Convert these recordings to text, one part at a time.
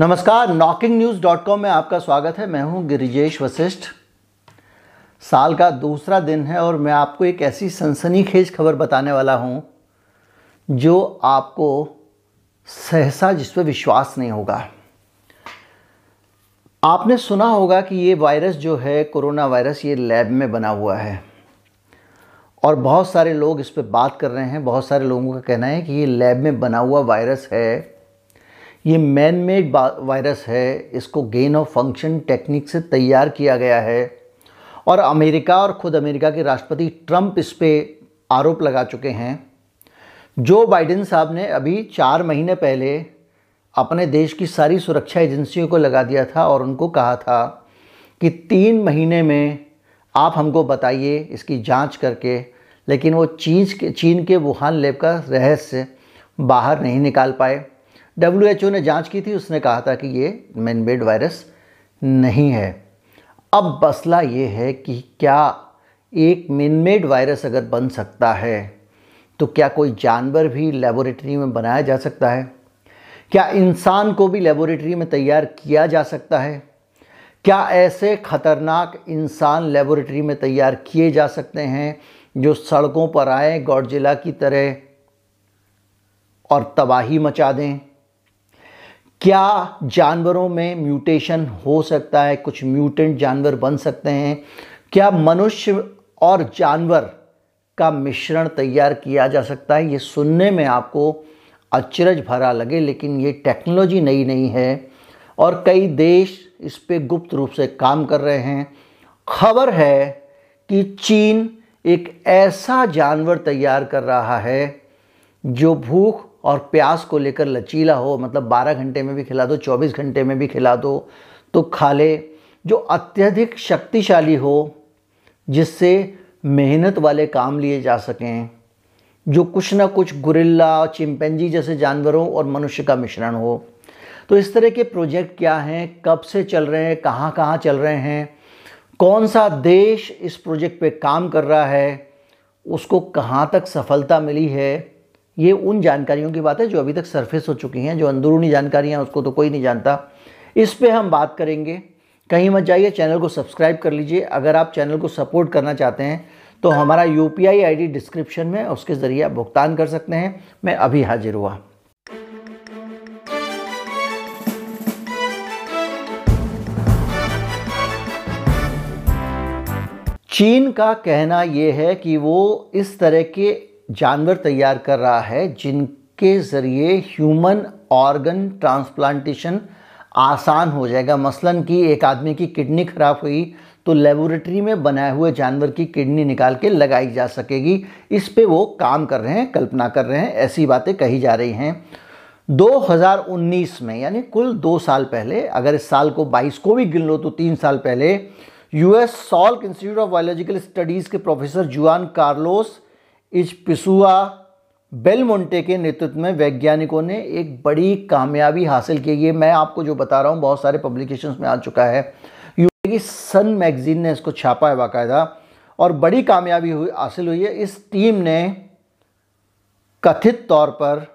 नमस्कार knocking news dot com में आपका स्वागत है। मैं हूँ गिरिजेश वशिष्ठ। साल का दूसरा दिन है और मैं आपको एक ऐसी सनसनीखेज खबर बताने वाला हूँ, जो आपको सहसा जिस पर विश्वास नहीं होगा। आपने सुना होगा कि ये वायरस जो है, कोरोना वायरस, ये लैब में बना हुआ है। और बहुत सारे लोग इस पर बात कर रहे हैं। बहुत सारे लोगों का कहना है कि ये लैब में बना हुआ वायरस है। ये मैन मेड वायरस है, इसको गेन ऑफ़ फ़ंक्शन टेक्निक से तैयार किया गया है। और अमेरिका और ख़ुद अमेरिका के राष्ट्रपति ट्रंप इस पर आरोप लगा चुके हैं। जो बाइडेन साहब ने अभी चार महीने पहले अपने देश की सारी सुरक्षा एजेंसियों को लगा दिया था और उनको कहा था कि तीन महीने में आप हमको बताइए इसकी जाँच करके, लेकिन वो चीज़ के चीन के वुहान लैब का रहस्य बाहर नहीं निकाल पाए। डब्ल्यूएचओ ने जाँच की थी, उसने कहा था कि ये मैनमेड वायरस नहीं है। अब मसला ये है कि क्या एक मैनमेड वायरस अगर बन सकता है तो क्या कोई जानवर भी लेबोरेटरी में बनाया जा सकता है? क्या इंसान को भी लेबोरेटरी में तैयार किया जा सकता है? क्या ऐसे खतरनाक इंसान लेबोरेटरी में तैयार किए जा सकते हैं, जो सड़कों पर आए गौडजिला की तरह और तबाही मचा दें? क्या जानवरों में म्यूटेशन हो सकता है? कुछ म्यूटेंट जानवर बन सकते हैं। क्या मनुष्य और जानवर का मिश्रण तैयार किया जा सकता है? ये सुनने में आपको अचरज भरा लगे, लेकिन ये टेक्नोलॉजी नई नहीं है और कई देश इस पर गुप्त रूप से काम कर रहे हैं। खबर है कि चीन एक ऐसा जानवर तैयार कर रहा है जो भूख और प्यास को लेकर लचीला हो मतलब 12 घंटे में भी खिला दो 24 घंटे में भी खिला दो तो खा ले। जो अत्यधिक शक्तिशाली हो, जिससे मेहनत वाले काम लिए जा सकें, जो कुछ ना कुछ गुरिल्ला, चिंपैंजी जैसे जानवरों और मनुष्य का मिश्रण हो। तो इस तरह के प्रोजेक्ट क्या हैं? कब से चल रहे हैं? कहाँ कहाँ चल रहे हैं? कौन सा देश इस प्रोजेक्ट पे काम कर रहा है? उसको कहाँ तक सफलता मिली है? ये उन जानकारियों की बात है जो अभी तक सरफेस हो चुकी हैं, जो अंदरूनी जानकारियाँ उसको तो कोई नहीं जानता। इस पर हम बात करेंगे। कहीं मत जाइए, चैनल को सब्सक्राइब कर लीजिए। अगर आप चैनल को सपोर्ट करना चाहते हैं तो हमारा यू पी डिस्क्रिप्शन में, उसके ज़रिए आप भुगतान कर सकते हैं। मैं अभी हाजिर हुआ। चीन का कहना यह है कि वो इस तरह के जानवर तैयार कर रहा है, जिनके ज़रिए ह्यूमन ऑर्गन ट्रांसप्लांटेशन आसान हो जाएगा। मसलन कि एक आदमी की किडनी ख़राब हुई तो लेबोरेटरी में बनाए हुए जानवर की किडनी निकाल के लगाई जा सकेगी। इस पे वो काम कर रहे हैं, कल्पना कर रहे हैं, ऐसी बातें कही जा रही हैं। 2019 में, यानी कुल दो साल पहले, अगर इस साल को 22 को भी गिन लो तो तीन साल पहले US Salk institute of biological studies के professor Juan Carlos Izpisua Belmonte के नेतृत्व में वैज्ञानिकों ने एक बड़ी कामयाबी हासिल की ये मैं आपको जो बता रहा हूँ, बहुत सारे पब्लिकेशंस में आ चुका है। यूके की सन मैगजीन ने इसको छापा है बाकायदा। और बड़ी कामयाबी हुई, हासिल हुई है। इस टीम ने कथित तौर पर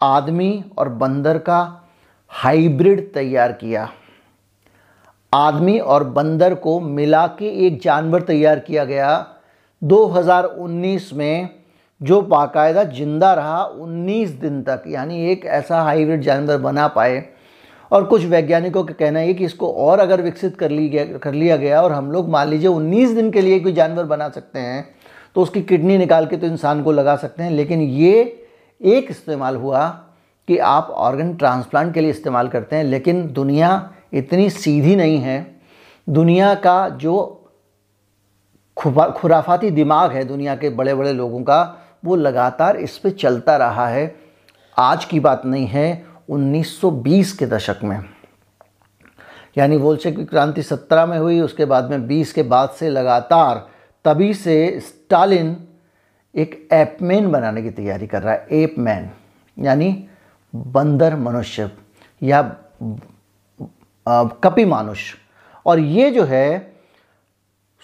आदमी और बंदर का हाइब्रिड तैयार किया। आदमी और बंदर को मिला के एक जानवर तैयार किया गया। 2019 में जो बाकायदा ज़िंदा रहा 19 दिन तक, यानी एक ऐसा हाइब्रिड जानवर बना पाए। और कुछ वैज्ञानिकों का कहना है कि इसको और अगर विकसित कर ली गया, कर लिया गया और हम लोग मान लीजिए 19 दिन के लिए कोई जानवर बना सकते हैं तो उसकी किडनी निकाल के तो इंसान को लगा सकते हैं, लेकिन ये एक इस्तेमाल हुआ कि आप ऑर्गन ट्रांसप्लांट के लिए इस्तेमाल करते हैं, लेकिन दुनिया इतनी सीधी नहीं है। दुनिया का जो खुराफाती दिमाग है दुनिया के बड़े बड़े लोगों का। वो लगातार इस पर चलता रहा है। आज की बात नहीं है 1920 के दशक में। यानी बोलशे की क्रांति 17 में हुई, उसके बाद में 20 के बाद से लगातार, तभी से स्टालिन एक एपमैन बनाने की तैयारी कर रहा है एप मैन यानी बंदर मनुष्य या कपि मानुष। और ये जो है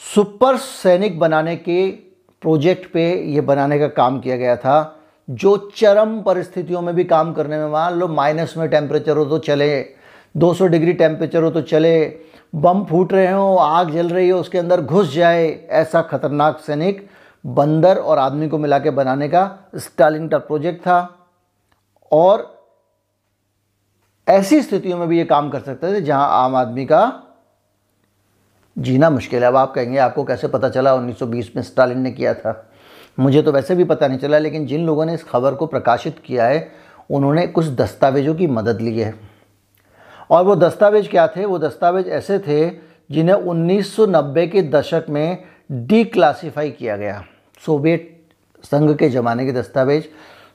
सुपर सैनिक बनाने के प्रोजेक्ट पे ये बनाने का काम किया गया था। जो चरम परिस्थितियों में भी काम करने में मान लो माइनस में टेम्परेचर हो तो चले 200 डिग्री टेम्परेचर हो तो चले, बम फूट रहे हो, आग जल रही हो, उसके अंदर घुस जाए, ऐसा खतरनाक सैनिक बंदर और आदमी को मिला के बनाने का स्टालिन का प्रोजेक्ट था। और ऐसी स्थितियों में भी ये काम कर सकते थे जहाँ आम आदमी का जीना मुश्किल है। अब आप कहेंगे, आपको कैसे पता चला? 1920 में स्टालिन ने किया था। मुझे तो वैसे भी पता नहीं चला, लेकिन जिन लोगों ने इस खबर को प्रकाशित किया है, उन्होंने कुछ दस्तावेज़ों की मदद ली है। और वो दस्तावेज़ क्या थे? वो दस्तावेज़ ऐसे थे, जिन्हें 1990 के दशक में डीक्लासीफाई किया गया। सोवियत संघ के ज़माने के दस्तावेज़।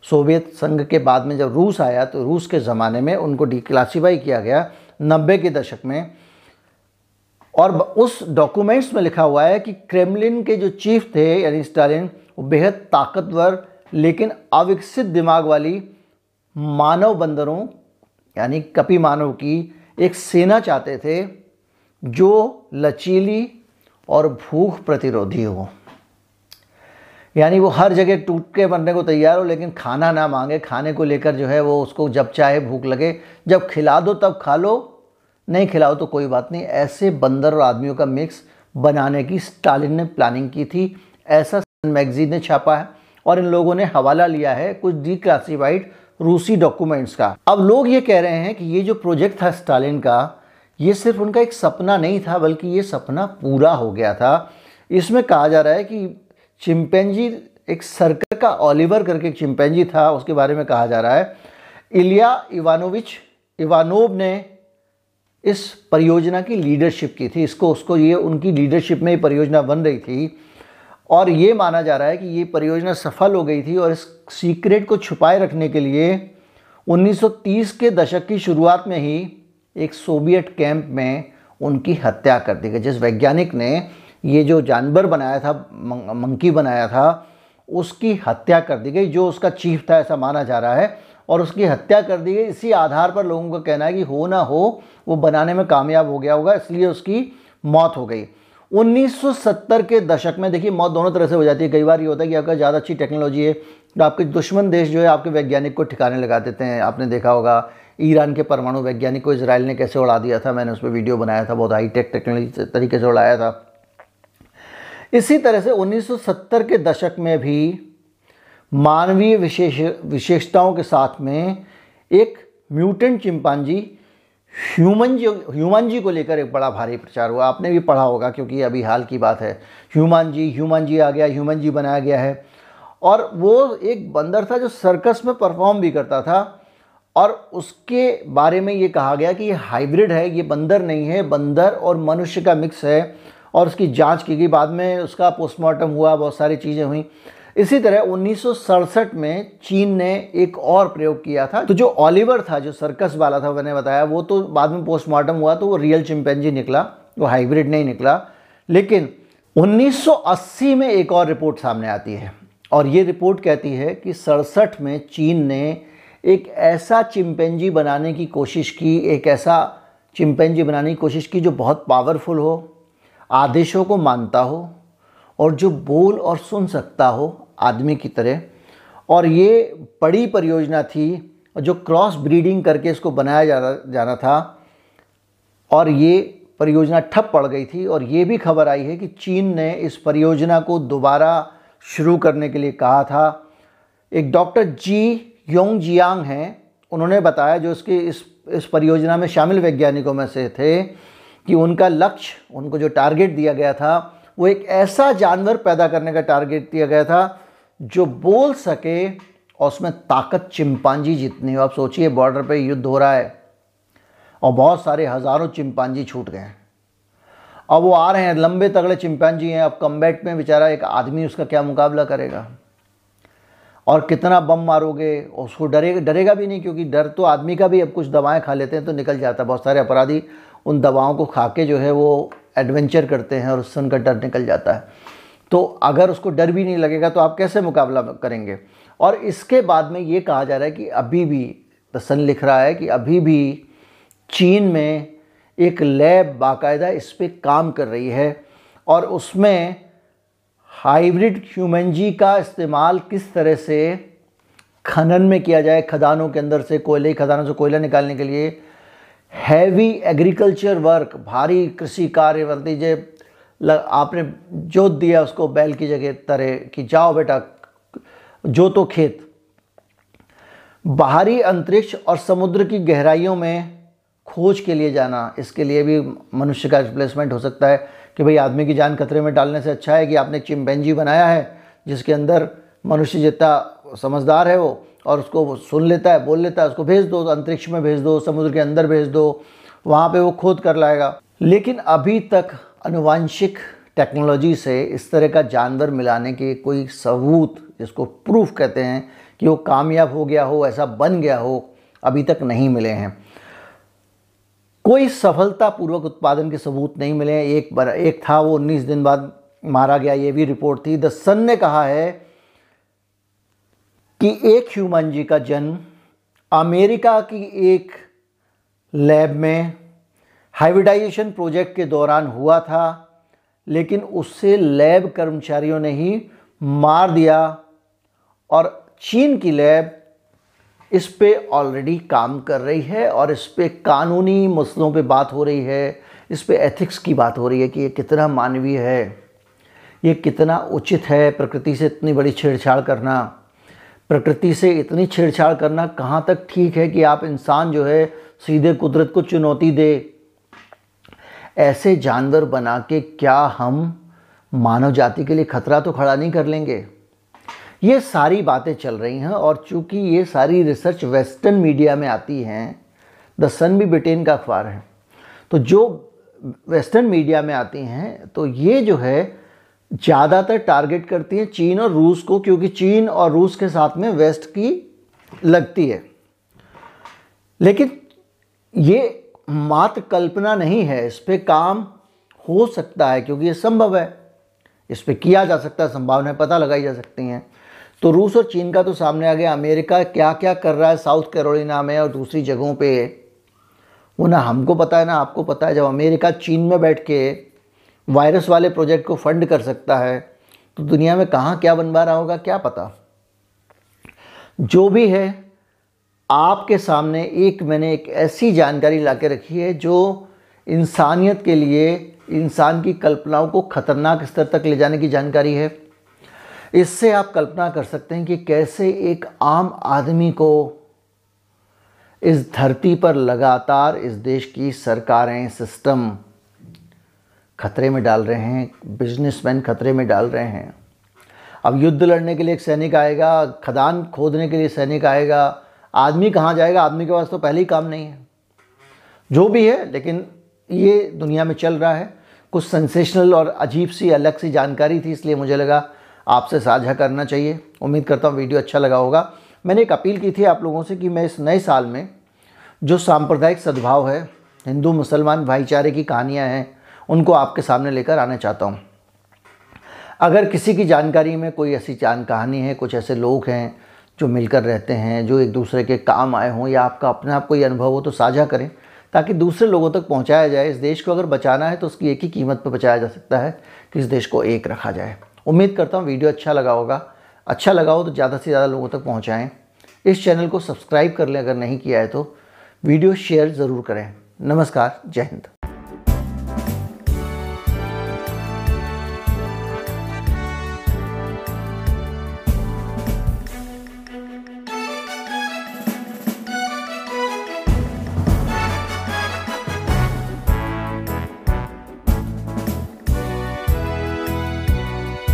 सोवियत संघ के बाद में जब रूस आया तो रूस के ज़माने में उनको डीक्लासीफाई किया गया नब्बे के दशक में। और उस डॉक्यूमेंट्स में लिखा हुआ है कि क्रेमलिन के जो चीफ थे, यानी स्टालिन वो बेहद ताकतवर, लेकिन अविकसित दिमाग वाली मानव बंदरों, यानी कपि मानव की एक सेना चाहते थे, जो लचीली और भूख प्रतिरोधी हो। यानी वो हर जगह टूट के बनने को तैयार हो, लेकिन खाना ना मांगे। खाने को लेकर जो है वो उसको जब चाहे भूख लगे। जब खिला दो, तब खा लो। नहीं खिलाओ तो कोई बात नहीं। ऐसे बंदर और आदमियों का मिक्स बनाने की स्टालिन ने प्लानिंग की थी। ऐसा सन मैगजीन ने छापा है और इन लोगों ने हवाला लिया है कुछ डिक्लासीफाइड रूसी डॉक्यूमेंट्स का। अब लोग ये कह रहे हैं कि ये जो प्रोजेक्ट था स्टालिन का, ये सिर्फ़ उनका एक सपना नहीं था, बल्कि ये सपना पूरा हो गया था। इसमें कहा जा रहा है कि चिंपैंजी एक सर्कल का ओलिवर करके एक चिंपैंजी था, उसके बारे में कहा जा रहा है। इलिया इवानोविच, इवानोव ने इस परियोजना की लीडरशिप की थी। इसको, उसको ये, उनकी लीडरशिप में ये परियोजना बन रही थी। और ये माना जा रहा है कि ये परियोजना सफल हो गई थी और इस सीक्रेट को छुपाए रखने के लिए 1930 के दशक की शुरुआत में ही एक सोवियत कैंप में उनकी हत्या कर दी गई। जिस वैज्ञानिक ने ये जो जानवर बनाया था मंकी बनाया था, उसकी हत्या कर दी गई, जो उसका चीफ था, ऐसा माना जा रहा है। और उसकी हत्या कर दी गई। इसी आधार पर लोगों का कहना है कि हो ना हो, वो बनाने में कामयाब हो गया होगा, इसलिए उसकी मौत हो गई। 1970 के दशक में देखिए, मौत दोनों तरह से हो जाती है। कई बार ये होता है कि आपका ज़्यादा अच्छी टेक्नोलॉजी है तो आपके दुश्मन देश जो है आपके वैज्ञानिक को ठिकाने लगा देते हैं। आपने देखा होगा, ईरान के परमाणु वैज्ञानिक को इसराइल ने कैसे उड़ा दिया था, मैंने उस पर वीडियो बनाया था, बहुत हाईटेक टेक्नोलॉजी तरीके से उड़ाया था। इसी तरह से 1970 के दशक में भी मानवीय विशेष, विशेषताओं के साथ में एक म्यूटेंट चिंपांजी, ह्यूमन जी ह्यूमन जी को लेकर एक बड़ा भारी प्रचार हुआ। आपने भी पढ़ा होगा क्योंकि अभी हाल की बात है। ह्यूमन जी ह्यूमन जी आ गया, ह्यूमन जी बनाया गया है। और वो एक बंदर था जो सर्कस में परफॉर्म भी करता था। और उसके बारे में ये कहा गया कि ये हाइब्रिड है, ये बंदर नहीं है। बंदर और मनुष्य का मिक्स है। और उसकी जाँच की गई। बाद में उसका पोस्टमार्टम हुआ, बहुत सारी चीज़ें हुई। इसी तरह उन्नीस सौ सड़सठ में चीन ने एक और प्रयोग किया था। तो जो ऑलिवर था, जो सर्कस वाला था, मैंने बताया, वो तो बाद में पोस्टमार्टम हुआ तो वो रियल चिंपेंजी निकला, वो हाइब्रिड नहीं निकला। लेकिन 1980 में एक और रिपोर्ट सामने आती है, और ये रिपोर्ट कहती है कि सड़सठ में चीन ने एक ऐसा चिंपेंजी बनाने की कोशिश की, एक ऐसा चिंपेंजी बनाने की कोशिश की जो बहुत पावरफुल हो, आदेशों को मानता हो, और जो बोल और सुन सकता हो आदमी की तरह। और ये बड़ी परियोजना थी जो क्रॉस ब्रीडिंग करके इसको बनाया जा जाना था। और ये परियोजना ठप पड़ गई थी और ये भी खबर आई है कि चीन ने इस परियोजना को दोबारा शुरू करने के लिए कहा था। एक डॉक्टर जी योंग जियांग हैं। उन्होंने बताया जो इसके इस इस परियोजना में शामिल वैज्ञानिकों में से थे कि उनका लक्ष्य, उनको जो टारगेट दिया गया था, वो एक ऐसा जानवर पैदा करने का टारगेट दिया गया था जो बोल सके और उसमें ताकत चिंपांजी जितनी हो, आप सोचिए बॉर्डर पे युद्ध हो रहा है और बहुत सारे हज़ारों चिंपांजी छूट गए हैं। अब वो आ रहे हैं, लंबे तगड़े चिंपांजी हैं। अब कम्बैट में बेचारा एक आदमी उसका क्या मुकाबला करेगा? और कितना बम मारोगे? उसको डरेगा डरेगा भी नहीं, क्योंकि डर तो आदमी का भी, अब कुछ दवाएँ खा लेते हैं तो निकल जाता है। बहुत सारे अपराधी उन दवाओं को खा के जो है वो एडवेंचर करते हैं और उससे उनका डर निकल जाता है। तो अगर उसको डर भी नहीं लगेगा तो आप कैसे मुकाबला करेंगे? और इसके बाद में ये कहा जा रहा है कि अभी भी दसन लिख रहा है कि अभी भी चीन में एक लैब बाकायदा इस पर काम कर रही है और उसमें हाइब्रिड ह्यूमनजी का इस्तेमाल किस तरह से खनन में किया जाए, खदानों के अंदर से, कोयले, खदानों से कोयला निकालने के लिए, हैवी एग्रीकल्चर वर्क, भारी कृषि कार्य मान लीजिए आपने जोत दिया उसको बैल की जगह तरह कि जाओ बेटा, जो तो खेत। बाहरी अंतरिक्ष और समुद्र की गहराइयों में खोज के लिए जाना, इसके लिए भी मनुष्य का रिप्लेसमेंट हो सकता है कि भाई आदमी की जान खतरे में डालने से अच्छा है कि आपने चिंपैंजी बनाया है, जिसके अंदर मनुष्य जितना समझदार है वो, और उसको वो सुन लेता है, बोल लेता है, उसको भेज दो, अंतरिक्ष में भेज दो, समुद्र के अंदर भेज दो, वहाँ पे वो खोद कर लाएगा। लेकिन अभी तक अनुवांशिक टेक्नोलॉजी से इस तरह का जानवर मिलाने के कोई सबूत जिसको प्रूफ कहते हैं कि वो कामयाब हो गया हो, ऐसा बन गया हो, अभी तक नहीं मिले हैं। कोई सफलतापूर्वक उत्पादन के सबूत नहीं मिले हैं। एक बार, एक था वो उन्नीस दिन बाद मारा गया, ये भी रिपोर्ट थी। द सन ने कहा है कि एक ह्यूमन जी का जन्म अमेरिका की एक लैब में हाइब्रिडाइजेशन प्रोजेक्ट के दौरान हुआ था, लेकिन उससे लैब कर्मचारियों ने ही मार दिया और चीन की लैब इस पे ऑलरेडी काम कर रही है और इस पे कानूनी मसलों पे बात हो रही है। इस पे एथिक्स की बात हो रही है कि ये कितना मानवीय है, ये कितना उचित है प्रकृति से इतनी बड़ी छेड़छाड़ करना। प्रकृति से इतनी छेड़छाड़ करना कहाँ तक ठीक है कि आप इंसान जो है सीधे कुदरत को चुनौती दे? ऐसे जानवर बना के क्या हम मानव जाति के लिए खतरा तो खड़ा नहीं कर लेंगे? ये सारी बातें चल रही हैं और चूँकि ये सारी रिसर्च वेस्टर्न मीडिया में आती हैं, द सन भी ब्रिटेन का अखबार है। तो जो वेस्टर्न मीडिया में आती हैं तो ये जो है ज़्यादातर टारगेट करती हैं चीन और रूस को, क्योंकि चीन और रूस के साथ में वेस्ट की लगती है। लेकिन ये मात्र कल्पना नहीं है, इस पर काम हो सकता है, क्योंकि ये संभव है। इस पर किया जा सकता है, संभावनाएँ पता लगाई जा सकती हैं। तो रूस और चीन का तो सामने आ गया, अमेरिका क्या क्या कर रहा है, साउथ कैरोलिना में और दूसरी जगहों पे। वो ना हमको पता है, ना आपको पता है, जब अमेरिका चीन में बैठ के वायरस वाले प्रोजेक्ट को फंड कर सकता है तो दुनिया में कहाँ क्या बनवा रहा होगा, क्या पता। जो भी है आपके सामने एक मैंने एक ऐसी जानकारी ला के रखी है जो इंसानियत के लिए, इंसान की कल्पनाओं को खतरनाक स्तर तक ले जाने की जानकारी है। इससे आप कल्पना कर सकते हैं कि कैसे एक आम आदमी को इस धरती पर लगातार इस देश की सरकारें, सिस्टम खतरे में डाल रहे हैं, बिजनेसमैन खतरे में डाल रहे हैं। अब युद्ध लड़ने के लिए एक सैनिक आएगा, खदान खोदने के लिए सैनिक आएगा आदमी कहाँ जाएगा? आदमी के पास तो पहले ही काम नहीं है। जो भी है, लेकिन ये दुनिया में चल रहा है। कुछ सेंसेशनल और अजीब सी, अलग सी जानकारी थी, इसलिए मुझे लगा आपसे साझा करना चाहिए। उम्मीद करता हूँ वीडियो अच्छा लगा होगा। मैंने एक अपील की थी आप लोगों से कि मैं इस नए साल में जो सांप्रदायिक सद्भाव है, हिंदू, मुसलमान भाईचारे की कहानियाँ हैं, उनको आपके सामने लेकर आना चाहता हूँ। अगर किसी की जानकारी में कोई ऐसी जान कहानी है, कुछ ऐसे लोग हैं जो मिलकर रहते हैं, जो एक दूसरे के काम आए हों या आपका अपने आप कोई अनुभव हो तो साझा करें, ताकि दूसरे लोगों तक पहुँचाया जाए। इस देश को अगर बचाना है तो उसकी एक ही कीमत पर बचाया जा सकता है कि इस देश को एक रखा जाए। उम्मीद करता हूँ वीडियो अच्छा लगा होगा। अच्छा लगा हो तो ज़्यादा से ज़्यादा लोगों तक पहुँचाएँ। इस चैनल को सब्सक्राइब कर लें अगर नहीं किया है तो। वीडियो शेयर ज़रूर करें। नमस्कार, जय हिंद।